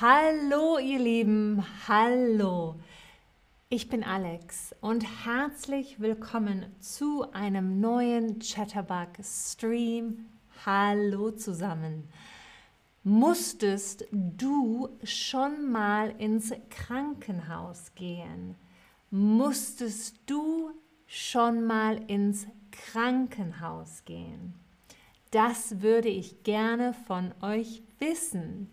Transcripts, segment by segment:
Hallo ihr Lieben, hallo. Ich bin Alex und herzlich willkommen zu einem neuen Chatterbug Stream. Hallo zusammen. Musstest du schon mal ins Krankenhaus gehen? Musstest du schon mal ins Krankenhaus gehen? Das würde ich gerne von euch wissen.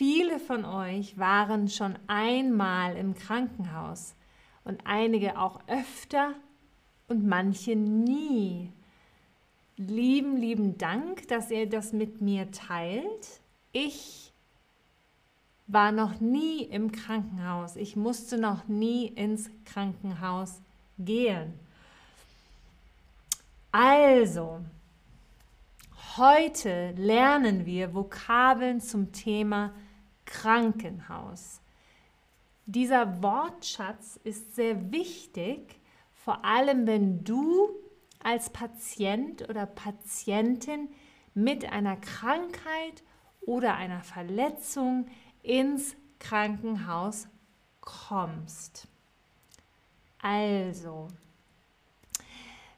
Viele von euch waren schon einmal im Krankenhaus und einige auch öfter und manche nie. Lieben, lieben Dank, dass ihr das mit mir teilt. Ich war noch nie im Krankenhaus. Ich musste noch nie ins Krankenhaus gehen. Also, heute lernen wir Vokabeln zum Thema Krankenhaus. Dieser Wortschatz ist sehr wichtig, vor allem wenn du als Patient oder Patientin mit einer Krankheit oder einer Verletzung ins Krankenhaus kommst. Also,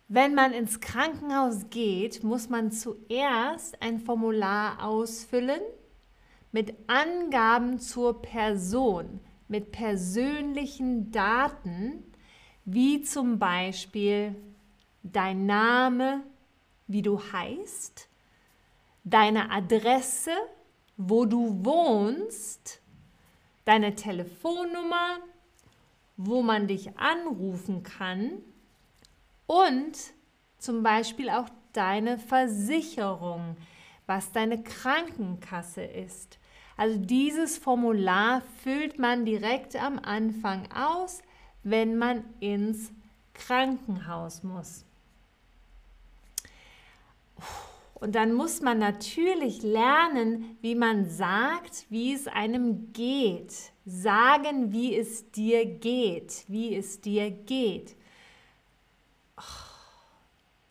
wenn man ins Krankenhaus geht, muss man zuerst ein Formular ausfüllen mit Angaben zur Person, mit persönlichen Daten, wie zum Beispiel dein Name, wie du heißt, deine Adresse, wo du wohnst, deine Telefonnummer, wo man dich anrufen kann und zum Beispiel auch deine Versicherung, was deine Krankenkasse ist. Also dieses Formular füllt man direkt am Anfang aus, wenn man ins Krankenhaus muss. Und dann muss man natürlich lernen, wie man sagt, wie es einem geht. Sagen, wie es dir geht, wie es dir geht.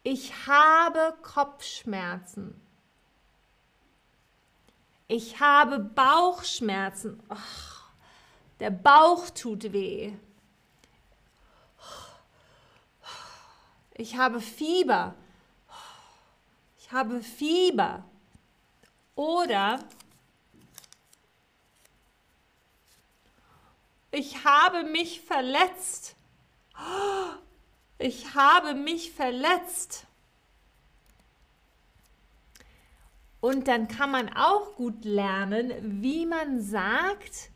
Ich habe Kopfschmerzen. Ich habe Bauchschmerzen. Oh, der Bauch tut weh. Ich habe Fieber. Ich habe Fieber. Oder ich habe mich verletzt. Ich habe mich verletzt. Und dann kann man auch gut lernen, wie man sagt,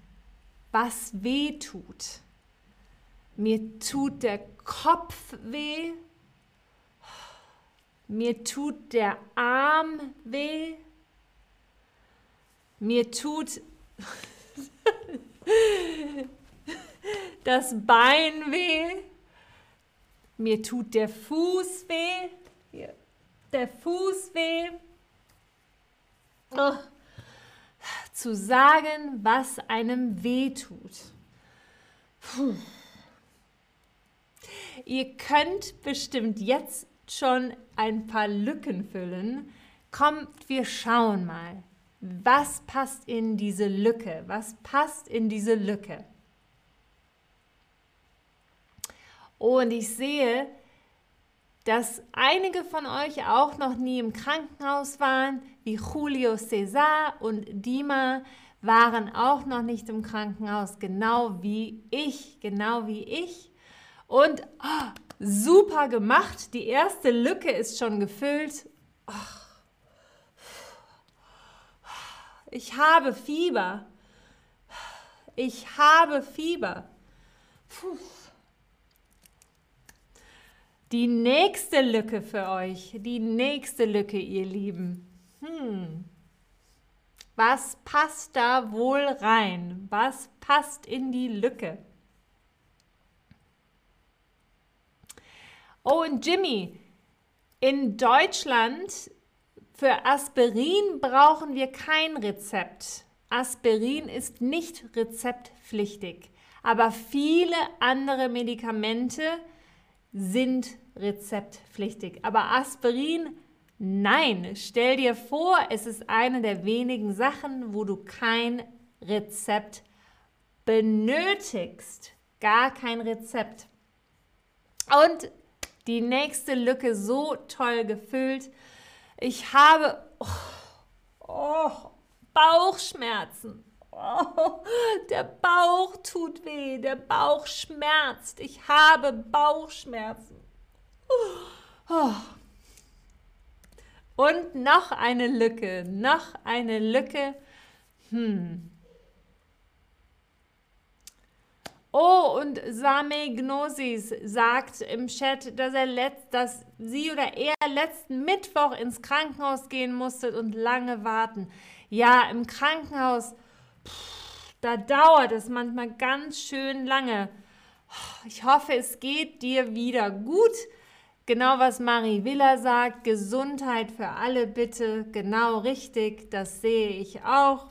was weh tut. Mir tut der Kopf weh. Mir tut der Arm weh. Mir tut das Bein weh. Mir tut der Fuß weh. Der Fuß weh oh, zu sagen, was einem weh tut. Ihr könnt bestimmt jetzt schon ein paar Lücken füllen. Kommt, wir schauen mal. Was passt in diese Lücke? Was passt in diese Lücke? Und ich sehe, dass einige von euch auch noch nie im Krankenhaus waren, wie Julio César und Dima waren auch noch nicht im Krankenhaus, genau wie ich, genau wie ich. Und oh, super gemacht, die erste Lücke ist schon gefüllt. Ich habe Fieber. Ich habe Fieber. Puh. Die nächste Lücke für euch, die nächste Lücke, ihr Lieben. Hm. Was passt da wohl rein? Was passt in die Lücke? Oh, und Jimmy, in Deutschland für Aspirin brauchen wir kein Rezept. Aspirin ist nicht rezeptpflichtig, aber viele andere Medikamente sind rezeptpflichtig. Aber Aspirin Nein, stell dir vor, es ist eine der wenigen Sachen, wo du kein Rezept benötigst. Gar kein Rezept. Und die nächste Lücke so toll gefüllt. Ich habe oh, oh, Bauchschmerzen. Oh, der Bauch tut weh, der Bauch schmerzt. Ich habe Bauchschmerzen. Oh. Und noch eine Lücke, noch eine Lücke. Hm. Oh, und Same Gnosis sagt im Chat, dass, er letzt, dass sie oder er letzten Mittwoch ins Krankenhaus gehen musste und lange warten. Ja, im Krankenhaus, da dauert es manchmal ganz schön lange. Ich hoffe, es geht dir wieder gut. Genau was Marie Villa sagt, Gesundheit für alle bitte, genau richtig, das sehe ich auch.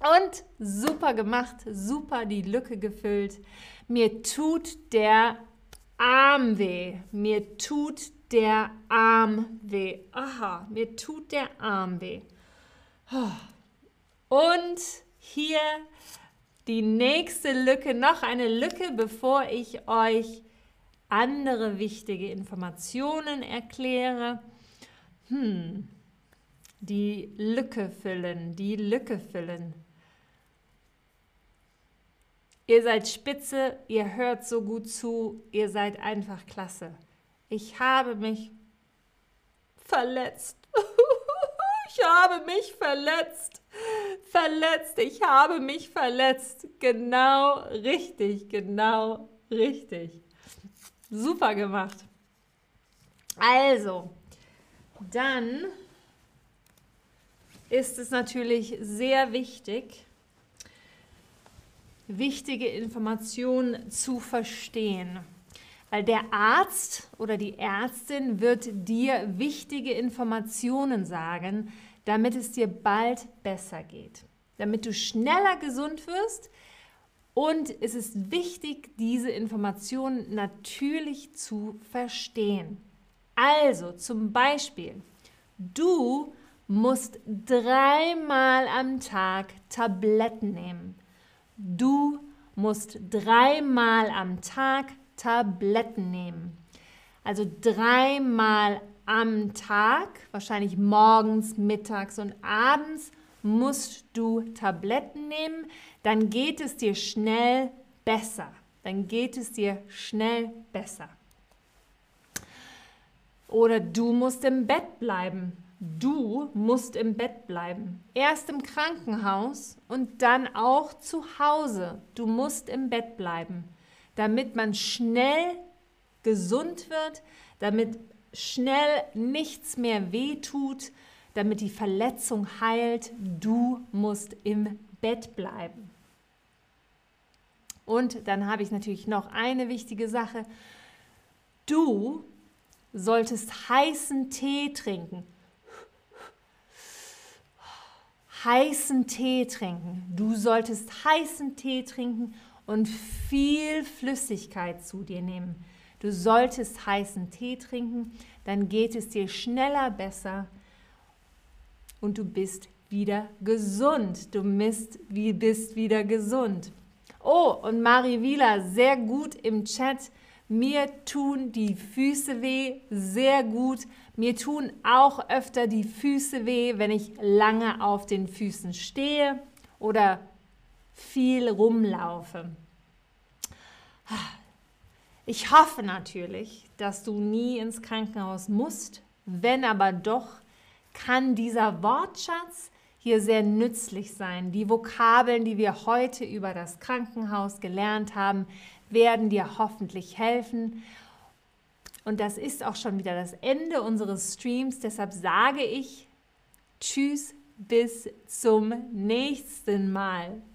Und super gemacht, super die Lücke gefüllt. Mir tut der Arm weh. Mir tut der Arm weh. Aha, mir tut der Arm weh. Und hier die nächste Lücke, noch eine Lücke, bevor ich euch andere wichtige Informationen erkläre. Hm, die Lücke füllen, die Lücke füllen. Ihr seid spitze, ihr hört so gut zu, ihr seid einfach klasse. Ich habe mich verletzt. Ich habe mich verletzt. Verletzt, ich habe mich verletzt. Genau richtig, genau richtig. Super gemacht. Also, dann ist es natürlich sehr wichtig, wichtige Informationen zu verstehen. Weil der Arzt oder die Ärztin wird dir wichtige Informationen sagen, damit es dir bald besser geht, damit du schneller gesund wirst. Und es ist wichtig, diese Informationen natürlich zu verstehen. Also zum Beispiel, du musst dreimal am Tag Tabletten nehmen. Du musst dreimal am Tag Tabletten nehmen. Also dreimal am Tag, wahrscheinlich morgens, mittags und abends, musst du Tabletten nehmen. Dann geht es dir schnell besser. Dann geht es dir schnell besser. Oder du musst im Bett bleiben. Du musst im Bett bleiben. Erst im Krankenhaus und dann auch zu Hause. Du musst im Bett bleiben, damit man schnell gesund wird, damit schnell nichts mehr wehtut, damit die Verletzung heilt. Du musst im Bett bleiben. Und dann habe ich natürlich noch eine wichtige Sache. Du solltest heißen Tee trinken heißen Tee trinken. Du solltest heißen Tee trinken und viel Flüssigkeit zu dir nehmen. Du solltest heißen Tee trinken, dann geht es dir schneller besser und du bist wieder gesund. Du bist, bist wieder gesund. Oh, und Mari Wieler, sehr gut im Chat. Mir tun die Füße weh, sehr gut. Mir tun auch öfter die Füße weh, wenn ich lange auf den Füßen stehe oder viel rumlaufe. Ich hoffe natürlich, dass du nie ins Krankenhaus musst. Wenn aber doch, kann dieser Wortschatz hier sehr nützlich sein. Die Vokabeln, die wir heute über das Krankenhaus gelernt haben, werden dir hoffentlich helfen. Und das ist auch schon wieder das Ende unseres Streams. Deshalb sage ich Tschüss, bis zum nächsten Mal.